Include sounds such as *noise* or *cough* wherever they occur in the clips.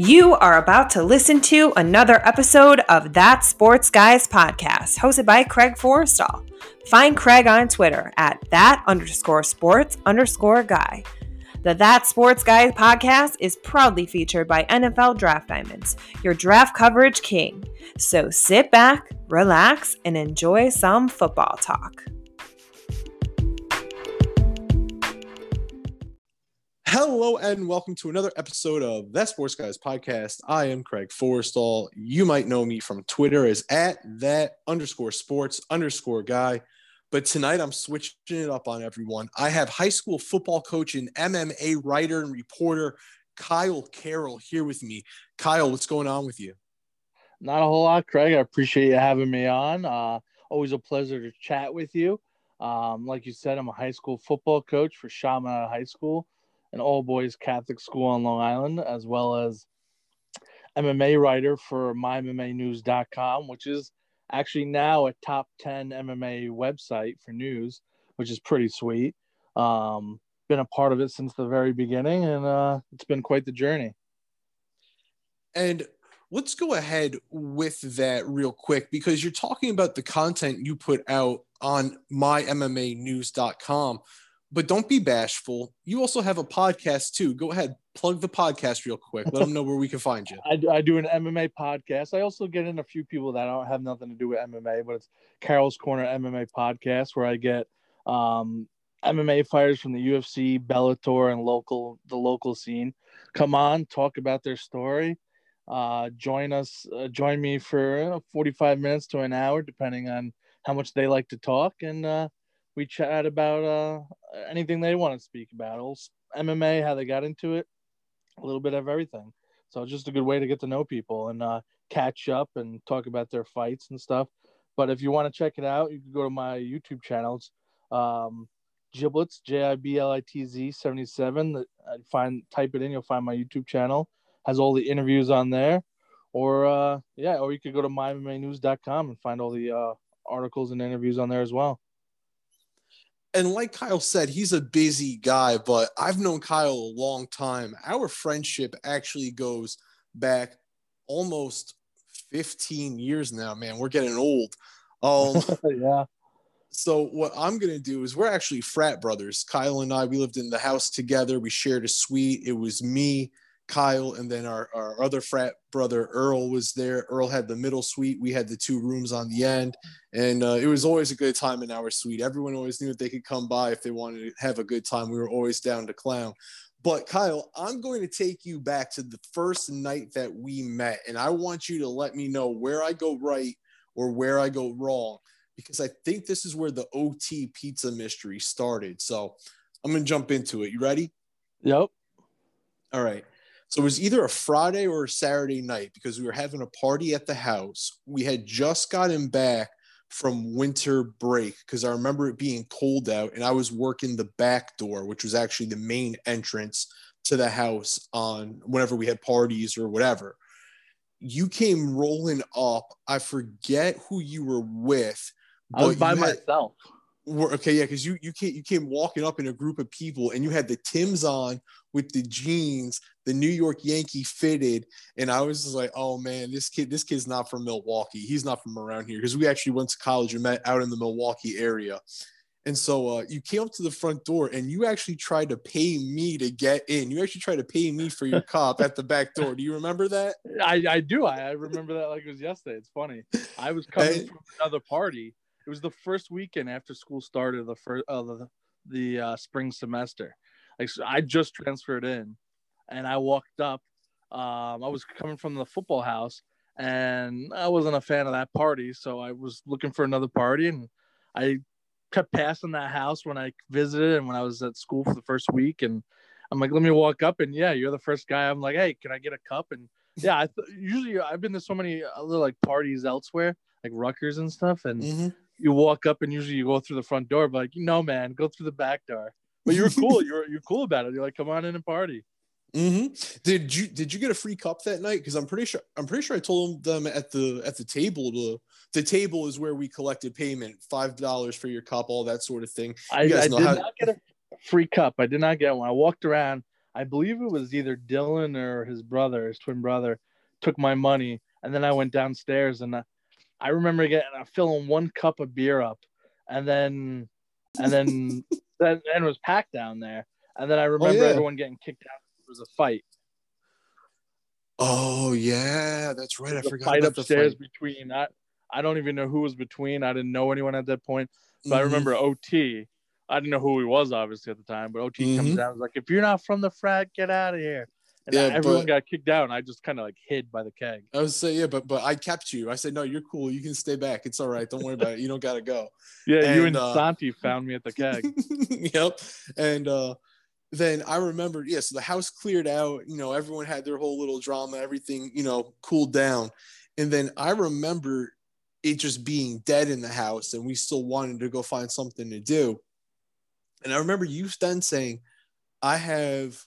You are about to listen to another episode of That Sports Guys podcast, hosted by Craig Forrestal. Find Craig on Twitter at that underscore sports underscore guy. The That Sports Guys podcast is proudly featured by NFL Draft Diamonds, your draft coverage king. So sit back, relax, and enjoy some football talk. Hello and welcome to another episode of That Sports Guys podcast. I am Craig Forrestal. You might know me from Twitter as at that underscore sports underscore guy. But tonight I'm switching it up on everyone. I have high school football coach and MMA writer and reporter Kyle Carroll here with me. Kyle, what's going on with you? Not a whole lot, Craig. I appreciate you having me on. Uh, always a pleasure to chat with you. Um, like you said, I'm a high school football coach for Chaminade High School, an all boys Catholic school on Long Island, as well as MMA writer for MyMMAnews.com, which is actually now a top 10 MMA website for news, which is pretty sweet. Um, been a part of it since the very beginning, and uh, it's been quite the journey. And let's go ahead with that real quick because you're talking about the content you put out on mymmanews.com but don't be bashful. You also have a podcast too. Go ahead, plug the podcast real quick. Let them know where we can find you. I, do, I do an MMA podcast. I also get in a few people that don't have nothing to do with MMA, but it's Carroll's Corner MMA podcast where I get um, MMA fighters from the UFC, Bellator, and local the local scene come on, talk about their story. Uh, join us, uh, join me for uh, 45 minutes to an hour, depending on how much they like to talk, and uh, we chat about uh, anything they want to speak about. MMA, how they got into it, a little bit of everything. So it's just a good way to get to know people and uh, catch up and talk about their fights and stuff. But if you want to check it out, you can go to my YouTube channels, um, Jiblitz J I B L I T Z seventy seven. Find type it in, you'll find my YouTube channel. Has all the interviews on there, or uh, yeah, or you could go to mymmanews.com and find all the uh, articles and interviews on there as well and like Kyle said, he's a busy guy, but I've known Kyle a long time. Our friendship actually goes back almost 15 years now, man. We're getting old. Um, *laughs* yeah. So what I'm gonna do is we're actually frat brothers. Kyle and I, we lived in the house together. We shared a suite. It was me, Kyle, and then our, our other frat brother Earl was there. Earl had the middle suite. We had the two rooms on the end, and uh, it was always a good time in our suite. Everyone always knew that they could come by if they wanted to have a good time. We were always down to clown. But Kyle, I'm going to take you back to the first night that we met, and I want you to let me know where I go right or where I go wrong, because I think this is where the OT pizza mystery started. So I'm going to jump into it. You ready? Yep. All right. So it was either a Friday or a Saturday night because we were having a party at the house. We had just gotten back from winter break because I remember it being cold out and I was working the back door, which was actually the main entrance to the house on whenever we had parties or whatever. You came rolling up. I forget who you were with. I was by myself. Were, okay, yeah, because you you came you came walking up in a group of people and you had the Tims on with the jeans, the New York Yankee fitted, and I was just like, oh man, this kid this kid's not from Milwaukee. He's not from around here because we actually went to college and met out in the Milwaukee area. And so uh, you came up to the front door and you actually tried to pay me to get in. You actually tried to pay me for your *laughs* cop at the back door. Do you remember that? I, I do. I, I remember that like it was yesterday. It's funny. I was coming from another party it was the first weekend after school started the first uh, the, the uh, spring semester. Like so I just transferred in, and I walked up. Um, I was coming from the football house, and I wasn't a fan of that party, so I was looking for another party, and I kept passing that house when I visited and when I was at school for the first week, and I'm like, let me walk up, and yeah, you're the first guy. I'm like, hey, can I get a cup? And yeah, I th- usually I've been to so many other like parties elsewhere, like Rutgers and stuff, and mm-hmm you walk up and usually you go through the front door, but like, no, man, go through the back door. But you're cool. *laughs* you're you're cool about it. You're like, come on in and party. Mm-hmm. Did you did you get a free cup that night? Because I'm pretty sure I'm pretty sure I told them at the at the table the the table is where we collected payment five dollars for your cup, all that sort of thing. You I, I did how- not get a free cup. I did not get one. I walked around. I believe it was either Dylan or his brother, his twin brother, took my money, and then I went downstairs and I, I remember getting uh, filling one cup of beer up, and then and then *laughs* then and it was packed down there, and then I remember yeah. everyone getting kicked out. Was a fight. Oh yeah, that's right. I There was a forgot fight about the upstairs fight. between. I I don't even know who was between. I didn't know anyone at that point. But I Mhm. remember OT. I didn't know who he was obviously at the time, but OT comes Mhm. down and was like, "If you're not from the frat, get out of here." And Yeah, everyone but- got kicked out, and I just kind of like hid by the keg. I was say yeah, but but I kept you. I said no, you're cool. You can stay back. It's all right. Don't worry about it. You don't gotta go. *laughs* Yeah, you And, and uh, Santi found me at the *laughs* keg. yep. And uh then I remember, yeah, so the house cleared out, you know, everyone had their whole little drama, everything, you know, cooled down. And then I remember it just being dead in the house and we still wanted to go find something to do. And I remember you then saying, I have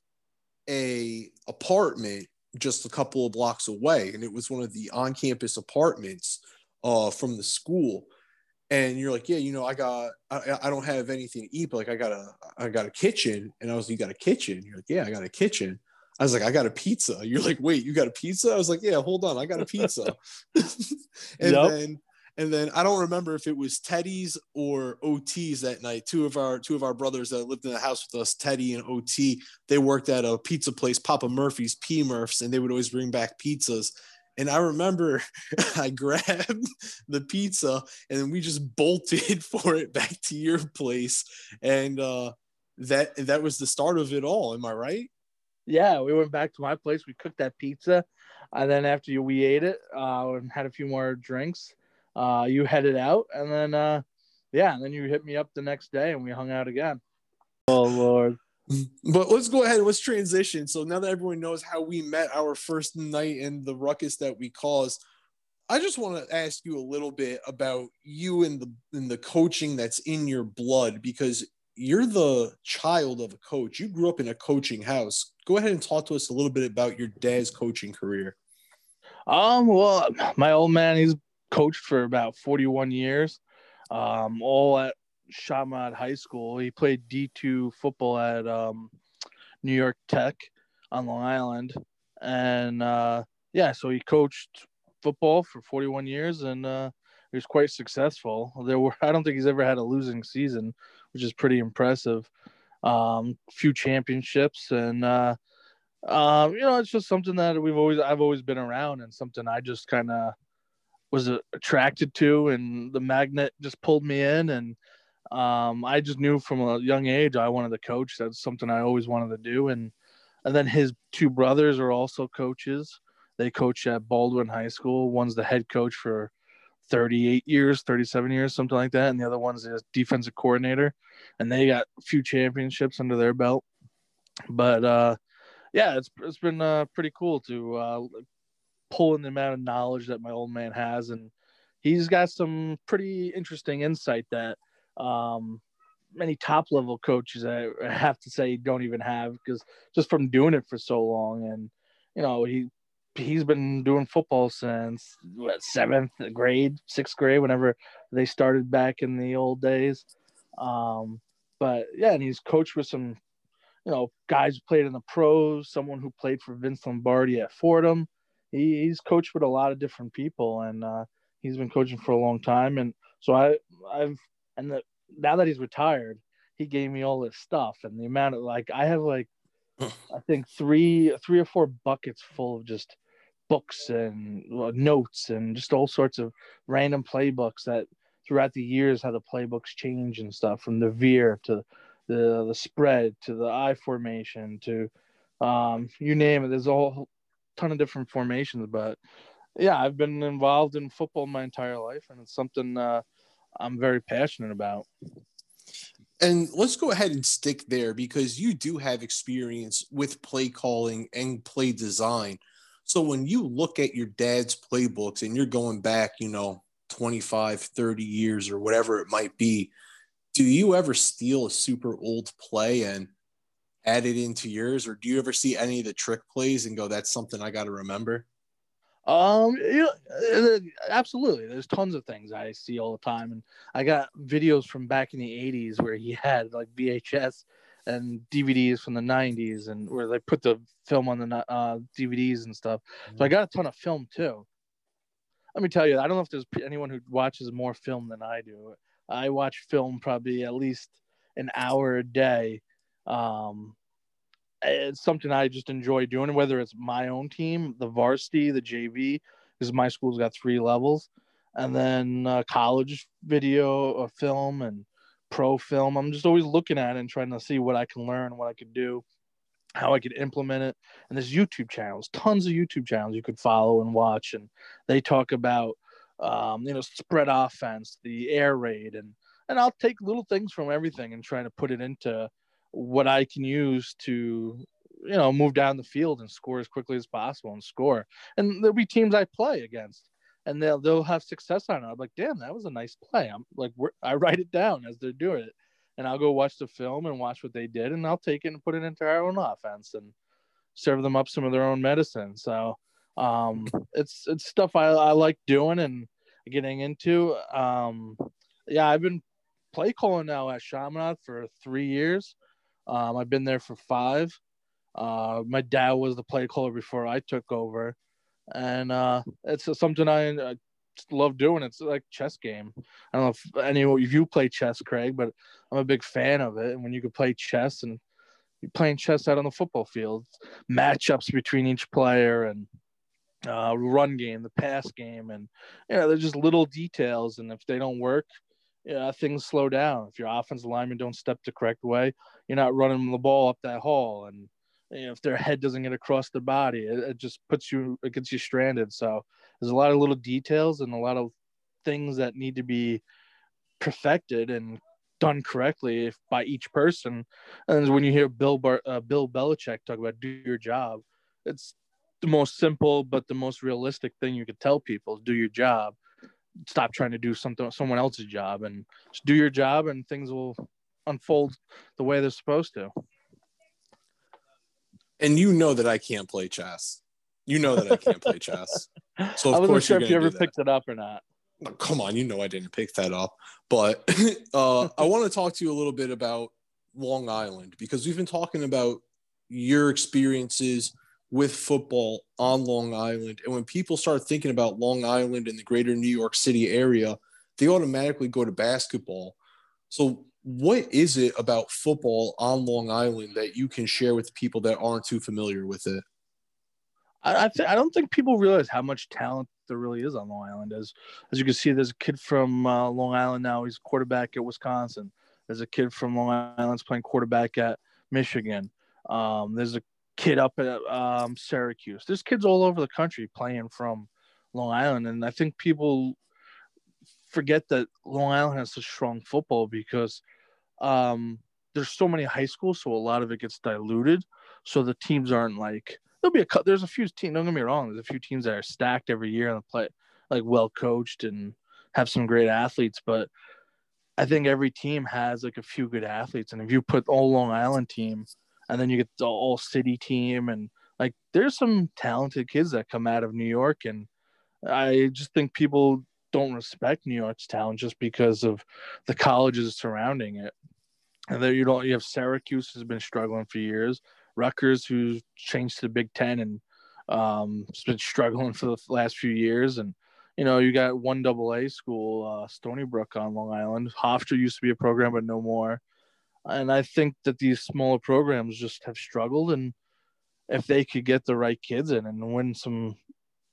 a apartment just a couple of blocks away. And it was one of the on-campus apartments uh from the school and you're like, yeah, you know, I got, I, I don't have anything to eat, but like I got a, I got a kitchen, and I was, you got a kitchen? You're like, yeah, I got a kitchen. I was like, I got a pizza. *laughs* You're like, wait, you got a pizza? I was like, yeah, hold on, I got a pizza. *laughs* *laughs* and Yep. then, and then I don't remember if it was Teddy's or OT's that night. Two of our, two of our brothers that lived in the house with us, Teddy and OT, they worked at a pizza place, Papa Murphy's, P Murphs, and they would always bring back pizzas. And I remember *laughs* I grabbed *laughs* the pizza and we just bolted *laughs* for it back to your place. And uh, that that was the start of it all. Am I right? Yeah, we went back to my place. We cooked that pizza, and then after you, we ate it uh, and had a few more drinks. Uh, you headed out, and then uh, yeah, and then you hit me up the next day, and we hung out again. Oh Lord. But let's go ahead. And let's transition. So now that everyone knows how we met our first night and the ruckus that we caused, I just want to ask you a little bit about you and the and the coaching that's in your blood because you're the child of a coach. You grew up in a coaching house. Go ahead and talk to us a little bit about your dad's coaching career. Um, well, my old man, he's coached for about 41 years, um, all at Chaminade High School. He played D2 football at um, New York Tech on Long Island. And uh, yeah, so he coached football for 41 years and uh, he was quite successful. There were, I don't think he's ever had a losing season, which is pretty impressive. Um, few championships and, uh, um, you know, it's just something that we've always I've always been around and something I just kind of was uh, attracted to, and the magnet just pulled me in, and um, I just knew from a young age I wanted to coach. That's something I always wanted to do, and and then his two brothers are also coaches. They coach at Baldwin High School. One's the head coach for 38 years, 37 years, something like that, and the other one's a defensive coordinator, and they got a few championships under their belt. But uh, yeah, it's it's been uh, pretty cool to uh, pull in the amount of knowledge that my old man has, and he's got some pretty interesting insight that um, many top level coaches I have to say don't even have because just from doing it for so long, and you know he he's been doing football since what seventh grade, sixth grade, whenever they started back in the old days. Um, but yeah, and he's coached with some you know, guys who played in the pros, someone who played for Vince Lombardi at Fordham. He, he's coached with a lot of different people, and uh, he's been coaching for a long time. And so I, I've, and the, now that he's retired, he gave me all this stuff, and the amount of like I have like, *laughs* I think three, three or four buckets full of just books and uh, notes and just all sorts of random playbooks that throughout the years how the playbooks change and stuff from the veer to the the spread to the I formation to um, you name it. There's a whole ton of different formations, but yeah, I've been involved in football my entire life, and it's something uh, I'm very passionate about. And let's go ahead and stick there because you do have experience with play calling and play design. So when you look at your dad's playbooks and you're going back, you know, 25, 30 years or whatever it might be, do you ever steal a super old play and add it into yours? Or do you ever see any of the trick plays and go, that's something I got to remember? Um, you know, absolutely. There's tons of things I see all the time, and I got videos from back in the '80s where he had like VHS and DVDs from the 90s and where they put the film on the uh, DVDs and stuff. Mm-hmm. So I got a ton of film too. Let me tell you, I don't know if there's anyone who watches more film than I do. I watch film probably at least an hour a day. Um, it's something I just enjoy doing, whether it's my own team, the varsity, the JV, because my school's got three levels, and then uh, college video, or film, and pro film. I'm just always looking at it and trying to see what I can learn, what I could do, how I could implement it. And there's YouTube channels, tons of YouTube channels you could follow and watch, and they talk about um, you know spread offense, the air raid, and and I'll take little things from everything and try to put it into what I can use to you know move down the field and score as quickly as possible and score. And there'll be teams I play against, and they'll they'll have success on it. I'm like, damn, that was a nice play. I'm like, I write it down as they're doing it, and I'll go watch the film and watch what they did, and I'll take it and put it into our own offense and serve them up some of their own medicine. So um, it's it's stuff I, I like doing and getting into. Um, yeah, I've been play calling now at Chaminade for three years. Um, I've been there for five. Uh, my dad was the play caller before I took over, and uh, it's something I, I love doing. It's like chess game. I don't know if any of you play chess, Craig, but I'm a big fan of it. And when you could play chess and you're playing chess out on the football field, matchups between each player and uh, run game, the pass game, and you know, there's just little details. And if they don't work, yeah, things slow down. If your offensive linemen don't step the correct way, you're not running the ball up that hole. And you know, if their head doesn't get across the body, it, it, just puts you, it gets you stranded. So there's a lot of little details and a lot of things that need to be perfected and done correctly if, by each person. And when you hear Bill Bar, uh, Bill Belichick talk about do your job, it's the most simple but the most realistic thing you could tell people: do your job stop trying to do something someone else's job and just do your job and things will unfold the way they're supposed to. And you know that i can't play chess. You know that i can't play *laughs* chess. So of I wasn't sure if you ever picked it up or not. Oh, come on. You know i didn't pick that up. But *laughs* uh, i want to *laughs* talk to you a little bit about long island because we've been talking about your experiences with football on Long Island. And when people start thinking about Long Island and the greater New York City area, they automatically go to basketball. So, what is it about football on Long Island that you can share with people that aren't too familiar with it? I, th- I don't think people realize how much talent there really is on Long Island. As as you can see, there's a kid from uh, Long Island now. He's quarterback at Wisconsin. There's a kid from Long Island playing quarterback at Michigan. Um, there's a kid up at um, Syracuse. There's kids all over the country playing from Long Island, and I think people forget that Long Island has such strong football because um, there's so many high schools, so a lot of it gets diluted. So the teams aren't like there'll be a there's a few teams. Don't get me wrong. There's a few teams that are stacked every year and play like well coached and have some great athletes, but I think every team has like a few good athletes, and if you put all Long Island team and then you get the all city team and like there's some talented kids that come out of New York and I just think people don't respect New York's talent just because of the colleges surrounding it. And there you don't you have Syracuse has been struggling for years, Rutgers who's changed to the Big Ten and um, has been struggling for the last few years, and you know you got one double A school, uh, Stony Brook on Long Island. Hofstra used to be a program, but no more and I think that these smaller programs just have struggled. And if they could get the right kids in and win some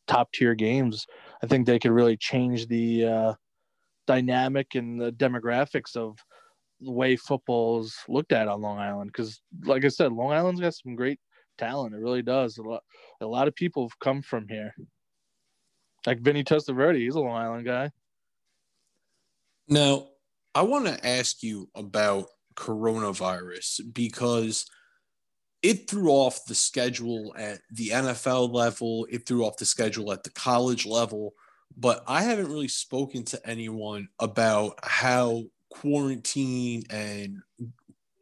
top tier games, I think they could really change the uh, dynamic and the demographics of the way football is looked at on Long Island. Because, like I said, Long Island's got some great talent. It really does. A lot, a lot of people have come from here. Like Vinny Testaverde, he's a Long Island guy. Now, I want to ask you about coronavirus because it threw off the schedule at the NFL level, it threw off the schedule at the college level, but I haven't really spoken to anyone about how quarantine and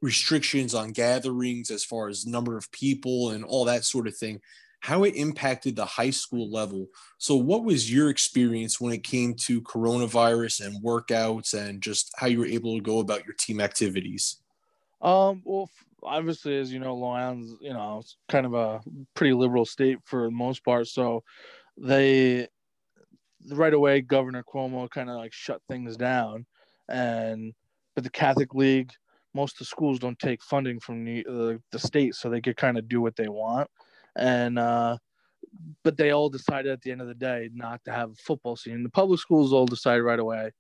restrictions on gatherings as far as number of people and all that sort of thing how it impacted the high school level. So, what was your experience when it came to coronavirus and workouts and just how you were able to go about your team activities? Um, well, obviously, as you know, Long Island's you know kind of a pretty liberal state for the most part. So they right away, Governor Cuomo kind of like shut things down, and but the Catholic League, most of the schools don't take funding from the uh, the state, so they could kind of do what they want, and uh, but they all decided at the end of the day not to have a football season. The public schools all decided right away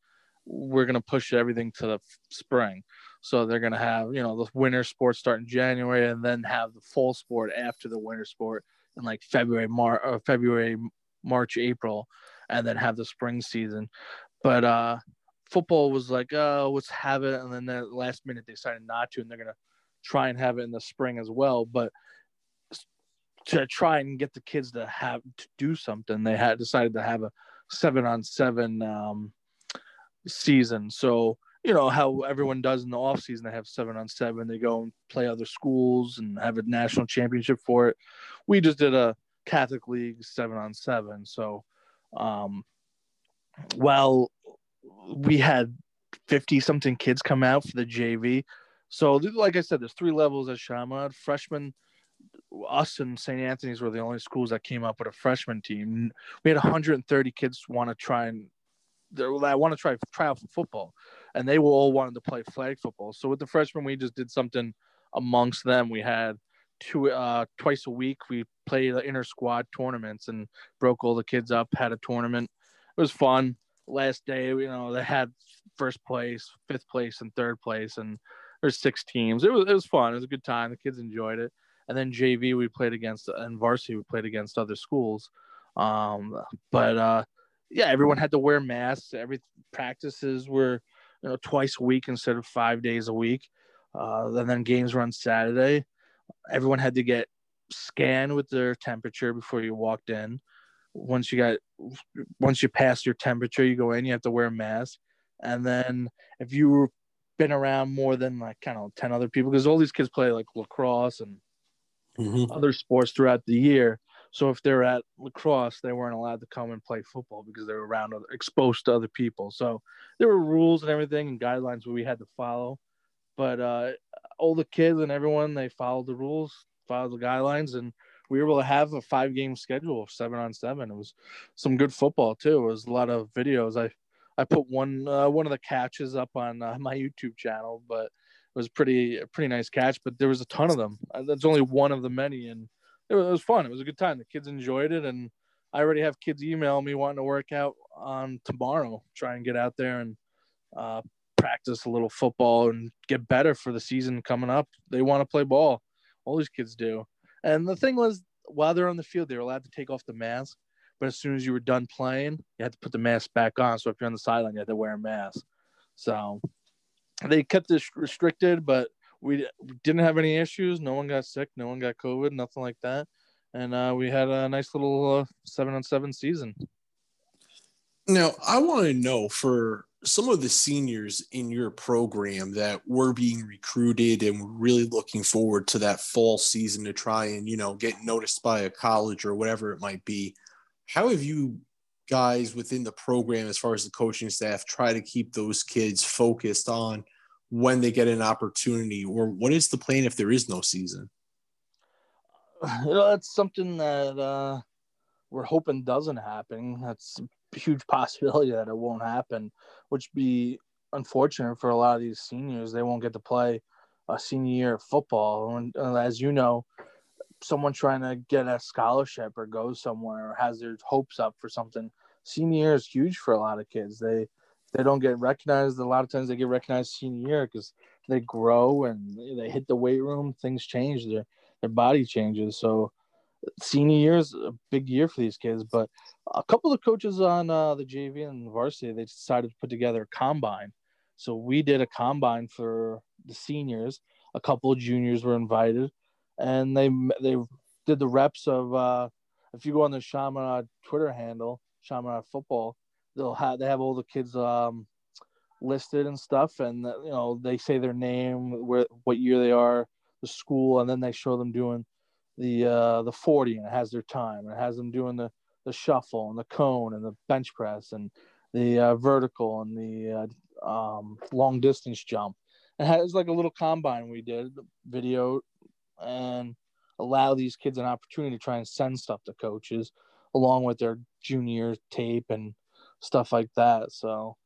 we're going to push everything to the spring. So they're going to have, you know, the winter sports start in January and then have the fall sport after the winter sport in like February, March, or February, March, April, and then have the spring season. But uh, football was like, oh, let's have it. And then the last minute they decided not to, and they're going to try and have it in the spring as well. But to try and get the kids to have to do something, they had decided to have a seven on seven um, season. So you know how everyone does in the off season. They have seven on seven. They go and play other schools and have a national championship for it. We just did a Catholic League seven on seven. So, um, well, we had fifty something kids come out for the JV. So, like I said, there's three levels at Chaminade. Freshman, us and St. Anthony's were the only schools that came up with a freshman team. We had 130 kids want to try and I want to try try out for football, and they were all wanted to play flag football. So with the freshmen, we just did something amongst them. We had two uh, twice a week. We played inter squad tournaments and broke all the kids up. Had a tournament. It was fun. Last day, you know, they had first place, fifth place, and third place, and there's six teams. It was it was fun. It was a good time. The kids enjoyed it. And then JV, we played against, and varsity, we played against other schools. Um, but uh, yeah, everyone had to wear masks. Every practices were you know twice a week instead of five days a week. Uh, and then games were on Saturday. Everyone had to get scanned with their temperature before you walked in. Once you got once you pass your temperature, you go in. You have to wear a mask. And then if you were been around more than like kind of 10 other people because all these kids play like lacrosse and mm-hmm. other sports throughout the year so if they're at lacrosse, they weren't allowed to come and play football because they were around other, exposed to other people. So there were rules and everything and guidelines we had to follow. But uh, all the kids and everyone they followed the rules, followed the guidelines, and we were able to have a five game schedule of seven on seven. It was some good football too. It was a lot of videos. I I put one uh, one of the catches up on uh, my YouTube channel, but was pretty pretty nice catch. But there was a ton of them. Uh, that's only one of the many, and it was, it was fun. It was a good time. The kids enjoyed it, and I already have kids email me wanting to work out on tomorrow. Try and get out there and uh, practice a little football and get better for the season coming up. They want to play ball. All these kids do. And the thing was, while they're on the field, they were allowed to take off the mask. But as soon as you were done playing, you had to put the mask back on. So if you're on the sideline, you had to wear a mask. So they kept this restricted, but we didn't have any issues. No one got sick. No one got COVID. Nothing like that. And uh, we had a nice little uh, seven on seven season. Now, I want to know for some of the seniors in your program that were being recruited and were really looking forward to that fall season to try and, you know, get noticed by a college or whatever it might be. How have you guys within the program, as far as the coaching staff, try to keep those kids focused on – when they get an opportunity, or what is the plan if there is no season? You know, that's something that uh, we're hoping doesn't happen. That's a huge *laughs* possibility that it won't happen, which be unfortunate for a lot of these seniors. They won't get to play a senior year of football. And uh, as you know, someone trying to get a scholarship or go somewhere or has their hopes up for something, senior year is huge for a lot of kids. They they don't get recognized. A lot of times they get recognized senior year because they grow and they hit the weight room. Things change. Their their body changes. So senior year is a big year for these kids. But a couple of coaches on uh, the JV and varsity they decided to put together a combine. So we did a combine for the seniors. A couple of juniors were invited, and they they did the reps of. Uh, if you go on the Chaminade Twitter handle, Chaminade Football, they'll have they have all the kids um, listed and stuff, and you know they say their name, where what year they are, the school, and then they show them doing the uh, the forty, and it has their time, and it has them doing the the shuffle and the cone and the bench press and the uh, vertical and the uh, um, long distance jump, it has like a little combine we did the video and allow these kids an opportunity to try and send stuff to coaches along with their junior tape and stuff like that. So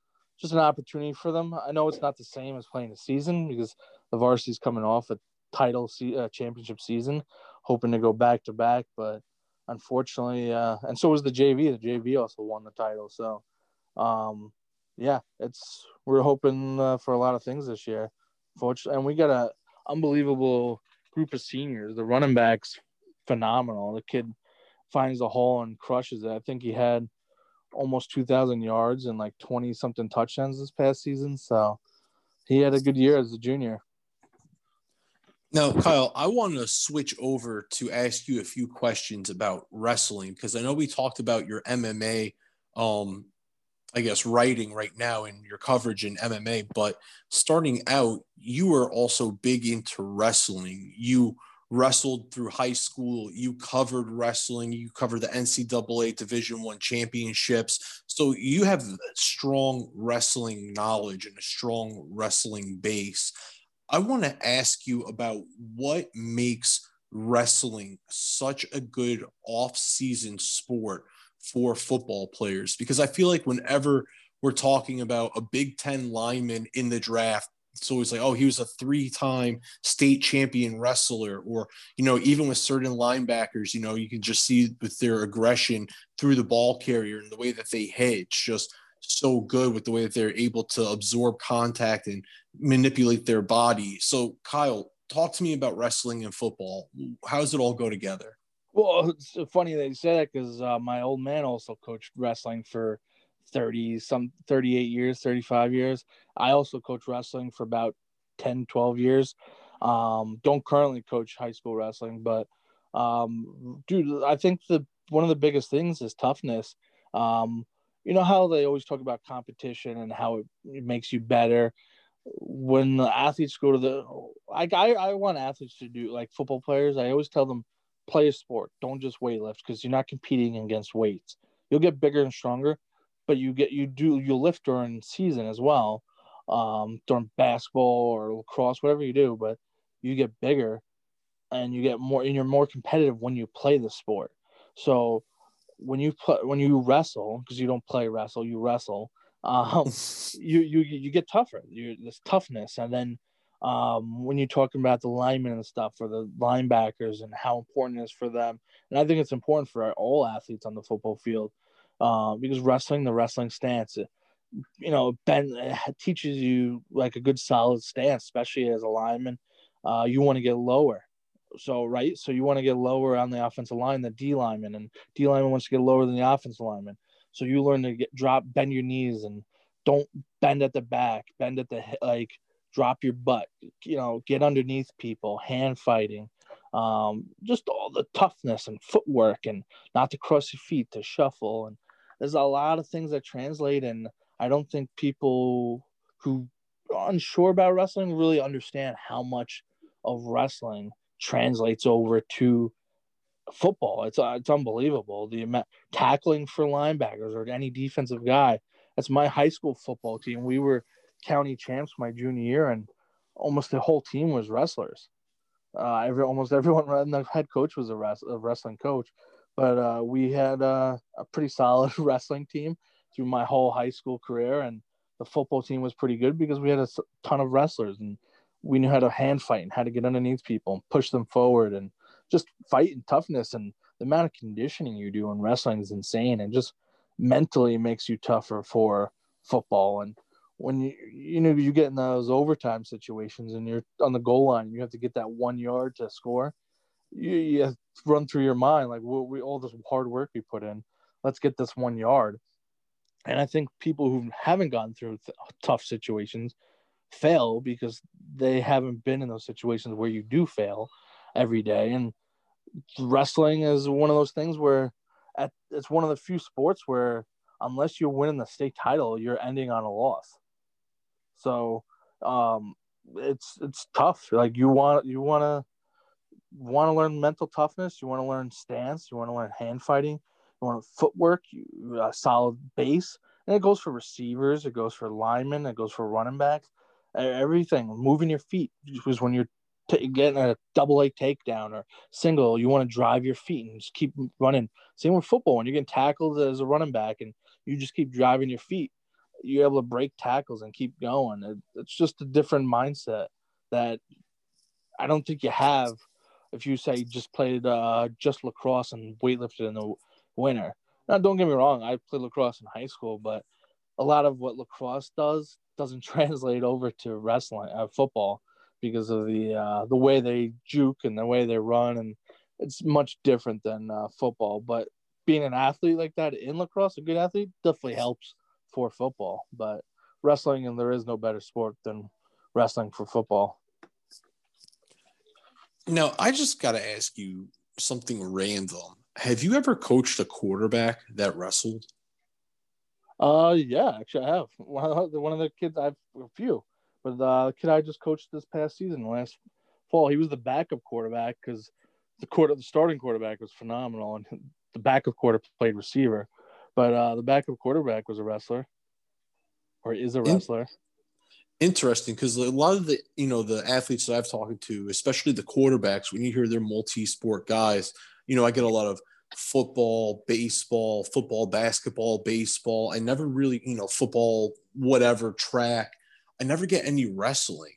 just an opportunity for them. I know it's not the same as playing the season because the varsity's coming off a title se- uh, championship season, hoping to go back to back, but unfortunately, uh, and so was the JV. The JV also won the title. So, um, yeah, it's we're hoping uh, for a lot of things this year. Fortunately, and we got a unbelievable group of seniors. The running backs, phenomenal. The kid finds the hole and crushes it. I think he had almost 2,000 yards and like 20 something touchdowns this past season. So he had a good year as a junior. Now, Kyle, I want to switch over to ask you a few questions about wrestling because I know we talked about your MMA, um, I guess, writing right now and your coverage in MMA. But starting out, you were also big into wrestling. You wrestled through high school you covered wrestling you covered the ncaa division one championships so you have strong wrestling knowledge and a strong wrestling base i want to ask you about what makes wrestling such a good off-season sport for football players because i feel like whenever we're talking about a big 10 lineman in the draft it's always like, oh, he was a three-time state champion wrestler, or you know, even with certain linebackers, you know, you can just see with their aggression through the ball carrier and the way that they hit, it's just so good with the way that they're able to absorb contact and manipulate their body. So, Kyle, talk to me about wrestling and football. How does it all go together? Well, *laughs* it's funny that you say that because uh, my old man also coached wrestling for 30 some 38 years 35 years. I also coach wrestling for about 10 12 years. Um, don't currently coach high school wrestling but um, dude i think the one of the biggest things is toughness. Um, you know how they always talk about competition and how it, it makes you better? When the athletes go to the like I, I want athletes to do like football players i always tell them play a sport don't just weight lift because you're not competing against weights you'll get bigger and stronger but you get you do you lift during season as well, um, during basketball or lacrosse, whatever you do. But you get bigger, and you get more, and you're more competitive when you play the sport. So when you play when you wrestle, because you don't play wrestle, you wrestle. Um, *laughs* you you you get tougher. You this toughness, and then um, when you're talking about the linemen and stuff for the linebackers and how important it is for them. And I think it's important for all athletes on the football field uh, because wrestling, the wrestling stance, you know, Ben teaches you like a good solid stance, especially as a lineman. Uh, you want to get lower. So, right. So, you want to get lower on the offensive line, the D lineman, and D lineman wants to get lower than the offensive lineman. So, you learn to get drop, bend your knees, and don't bend at the back, bend at the like, drop your butt, you know, get underneath people, hand fighting, um, just all the toughness and footwork, and not to cross your feet, to shuffle, and there's a lot of things that translate and i don't think people who are unsure about wrestling really understand how much of wrestling translates over to football. It's uh, it's unbelievable. The tackling for linebackers or any defensive guy. That's my high school football team. We were county champs my junior year and almost the whole team was wrestlers. Uh, every almost everyone and *laughs* the head coach was a, a wrestling coach but uh, we had uh, a pretty solid *laughs* wrestling team through my whole high school career, and the football team was pretty good because we had a ton of wrestlers, and we knew how to hand fight and how to get underneath people and push them forward, and just fight and toughness and the amount of conditioning you do in wrestling is insane, and just mentally makes you tougher for football and when you you know you get in those overtime situations and you're on the goal line you have to get that one yard to score you, you run through your mind like we, we all this hard work we put in let's get this one yard. And i think people who haven't gone through th- tough situations fail because they haven't been in those situations where you do fail every day. And wrestling is one of those things where at, it's one of the few sports where unless you're winning the state title you're ending on a loss so um it's it's tough like you want you want to want to learn mental toughness, you want to learn stance, you want to learn hand fighting, you want footwork, you, solid base, and it goes for receivers, it goes for linemen, it goes for running backs. everything, moving your feet was when you're t- getting a double leg takedown or single, you want to drive your feet and just keep running. Same with football when you're getting tackled as a running back and you just keep driving your feet, you're able to break tackles and keep going. It, it's just a different mindset that I don't think you have if you say just played uh, just lacrosse and weightlifted in the winter. Now, don't get me wrong, I played lacrosse in high school, but a lot of what lacrosse does doesn't *laughs* translate over to wrestling, uh, football, because of the uh, the way they juke and the way they run, and it's much different than uh, football. But being an athlete like that in lacrosse, a good athlete, definitely helps for football. But wrestling, and there is no better sport than wrestling for football. Now, I just got to ask you something random. Have you ever coached a quarterback that wrestled? Uh, yeah, actually, I have. *laughs* One of the, one of the kids, I've a few, but the kid I just coached this past season, last fall, he was the backup quarterback because the quarter, the starting quarterback was phenomenal, and the backup quarter played receiver, but uh, the backup quarterback was a wrestler, or is a wrestler. Interesting, because a lot of the you know the athletes that I've talked to, especially the quarterbacks, when you hear they're multi-sport guys, you know I get a lot of football, baseball, football, basketball, baseball. I never really, you know, football, whatever, track. I never get any wrestling.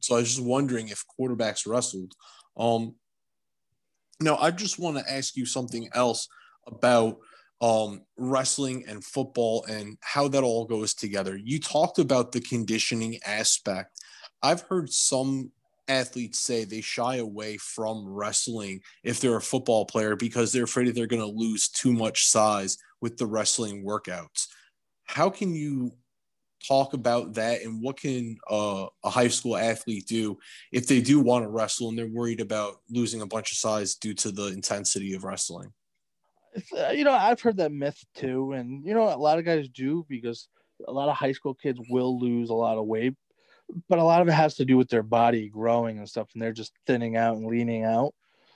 So I was just wondering if quarterbacks wrestled. Um, now, I just want to ask you something else about um, wrestling and football and how that all goes together. You talked about the conditioning aspect. I've heard some athletes say they shy away from wrestling if they're a football player because they're afraid they're going to lose too much size with the wrestling workouts. How can you talk about that and what can uh, a high school athlete do if they do want to wrestle and they're worried about losing a bunch of size due to the intensity of wrestling? Uh, you know, I've heard that myth too, and you know, a lot of guys do because a lot of high school kids will lose a lot of weight but a lot of it has to do with their body growing and stuff, and they're just thinning out and leaning out.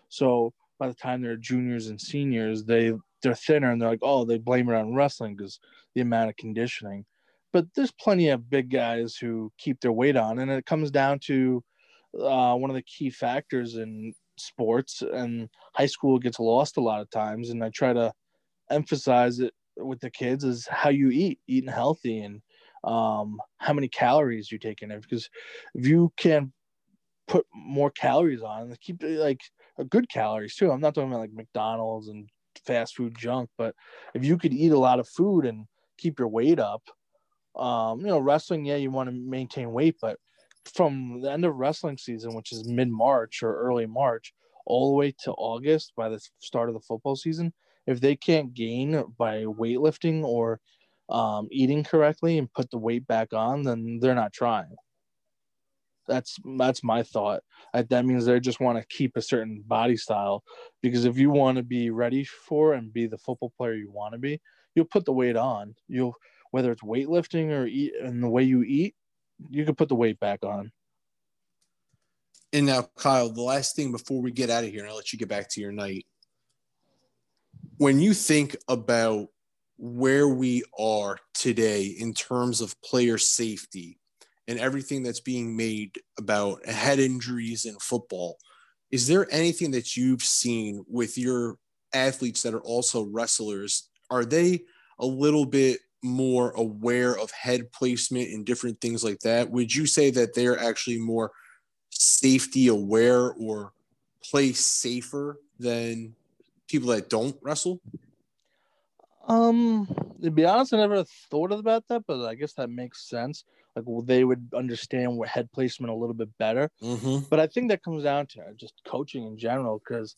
So by the time they're juniors and seniors, they they're thinner, and they're like, oh, they blame it on wrestling because the amount of conditioning. But there's plenty of big guys who keep their weight on, and it comes down to uh, one of the key factors in sports, and high school gets lost a lot of times. And I try to emphasize it with the kids is how you eat, eating healthy, and um, how many calories you take in. Because if you can put more calories on, keep like a good calories too. I'm not talking about like McDonald's and fast food junk, but if you could eat a lot of food and keep your weight up, um, you know, wrestling, yeah, you want to maintain weight, but from the end of wrestling season, which is mid March or early March, all the way to August by the start of the football season, if they can't gain by weightlifting or um, eating correctly and put the weight back on, then they're not trying. That's that's my thought. That means they just want to keep a certain body style because if you want to be ready for and be the football player you want to be, you'll put the weight on. You'll whether it's weightlifting or eat and the way you eat, you can put the weight back on. And now, Kyle, the last thing before we get out of here, and I'll let you get back to your night. When you think about where we are today in terms of player safety and everything that's being made about head injuries in football, is there anything that you've seen with your athletes that are also wrestlers? Are they a little bit more aware of head placement and different things like that? Would you say that they're actually more safety aware or play safer than people that don't wrestle? Um, to be honest, I never thought about that, but I guess that makes sense. Like well, they would understand what head placement a little bit better. Mm-hmm. But I think that comes down to just coaching in general, because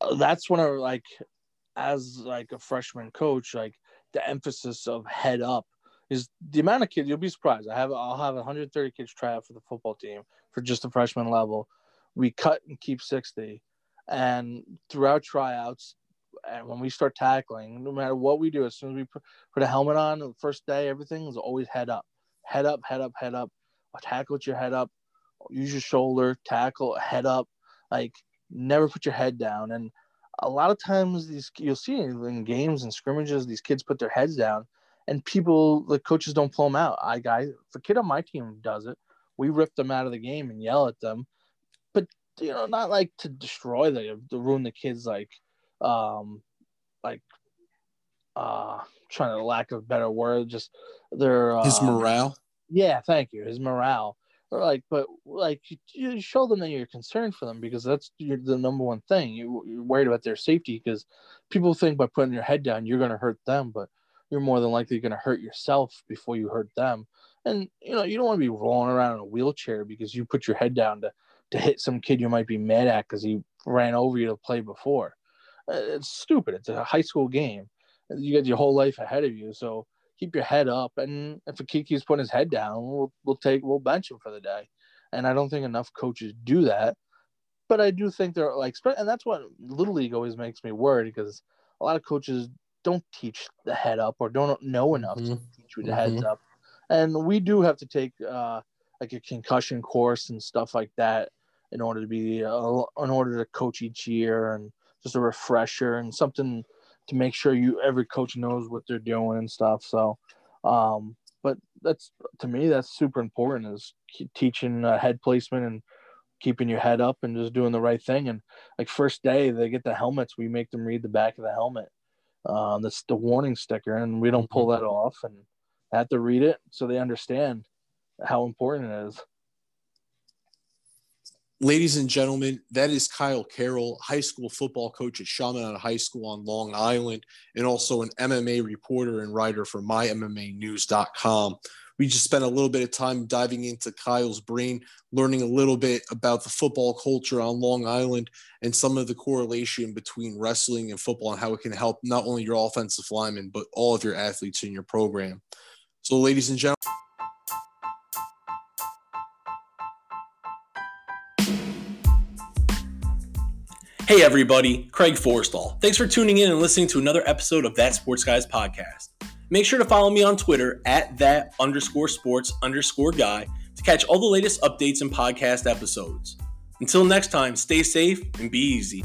uh, that's when I like, as like a freshman coach, like the emphasis of head up is the amount of kids. You'll be surprised. I have I'll have 130 kids try out for the football team for just the freshman level. We cut and keep 60, and throughout tryouts, and when we start tackling, no matter what we do, as soon as we put, a helmet on the first day, everything is always head up, head up, head up, head up. Tackle with your head up, use your shoulder, tackle, head up. Like never put your head down. And a lot of times, these you'll see in games and scrimmages, these kids put their heads down, and people the coaches don't pull them out. I guys, the kid on my team does it. We rip them out of the game and yell at them, but you know, not like to destroy the to ruin the kids like, um, like, uh, trying to lack of a better word, just their his um, morale. Yeah, thank you. His morale. Like, but like you, you show them that you're concerned for them because that's your, the number one thing. You, you're worried about their safety because people think by putting your head down you're going to hurt them, but you're more than likely going to hurt yourself before you hurt them. And you know you don't want to be rolling around in a wheelchair because you put your head down to to hit some kid you might be mad at because he ran over you to play before. Uh, it's stupid. It's a high school game. You got your whole life ahead of you, so keep your head up. And if a kid keeps putting his head down, we'll, we'll take we'll bench him for the day. And I don't think enough coaches do that. But I do think they're like, and that's what little league always makes me worried because a lot of coaches don't teach the head up or don't know enough mm-hmm. to teach you the mm-hmm. heads up. And we do have to take uh, like a concussion course and stuff like that in order to be uh, in order to coach each year and just a refresher and something to make sure you every coach knows what they're doing and stuff. So, um, but that's to me that's super important is teaching uh, head placement and keeping your head up and just doing the right thing. And like first day they get the helmets, we make them read the back of the helmet. Um, that's the warning sticker, and we don't pull that off, and I have to read it so they understand how important it is. Ladies and gentlemen, that is Kyle Carroll, high school football coach at Chaminade High School on Long Island, and also an MMA reporter and writer for MyMMANews.com. We just spent a little bit of time diving into Kyle's brain, learning a little bit about the football culture on Long Island and some of the correlation between wrestling and football and how it can help not only your offensive linemen, but all of your athletes in your program. So, ladies and gentlemen, Hey everybody, Craig Forrestal. Thanks for tuning in and listening to another episode of That Sports Guys podcast. Make sure to follow me on Twitter at that underscore sports underscore guy to catch all the latest updates and podcast episodes. Until next time, stay safe and be easy.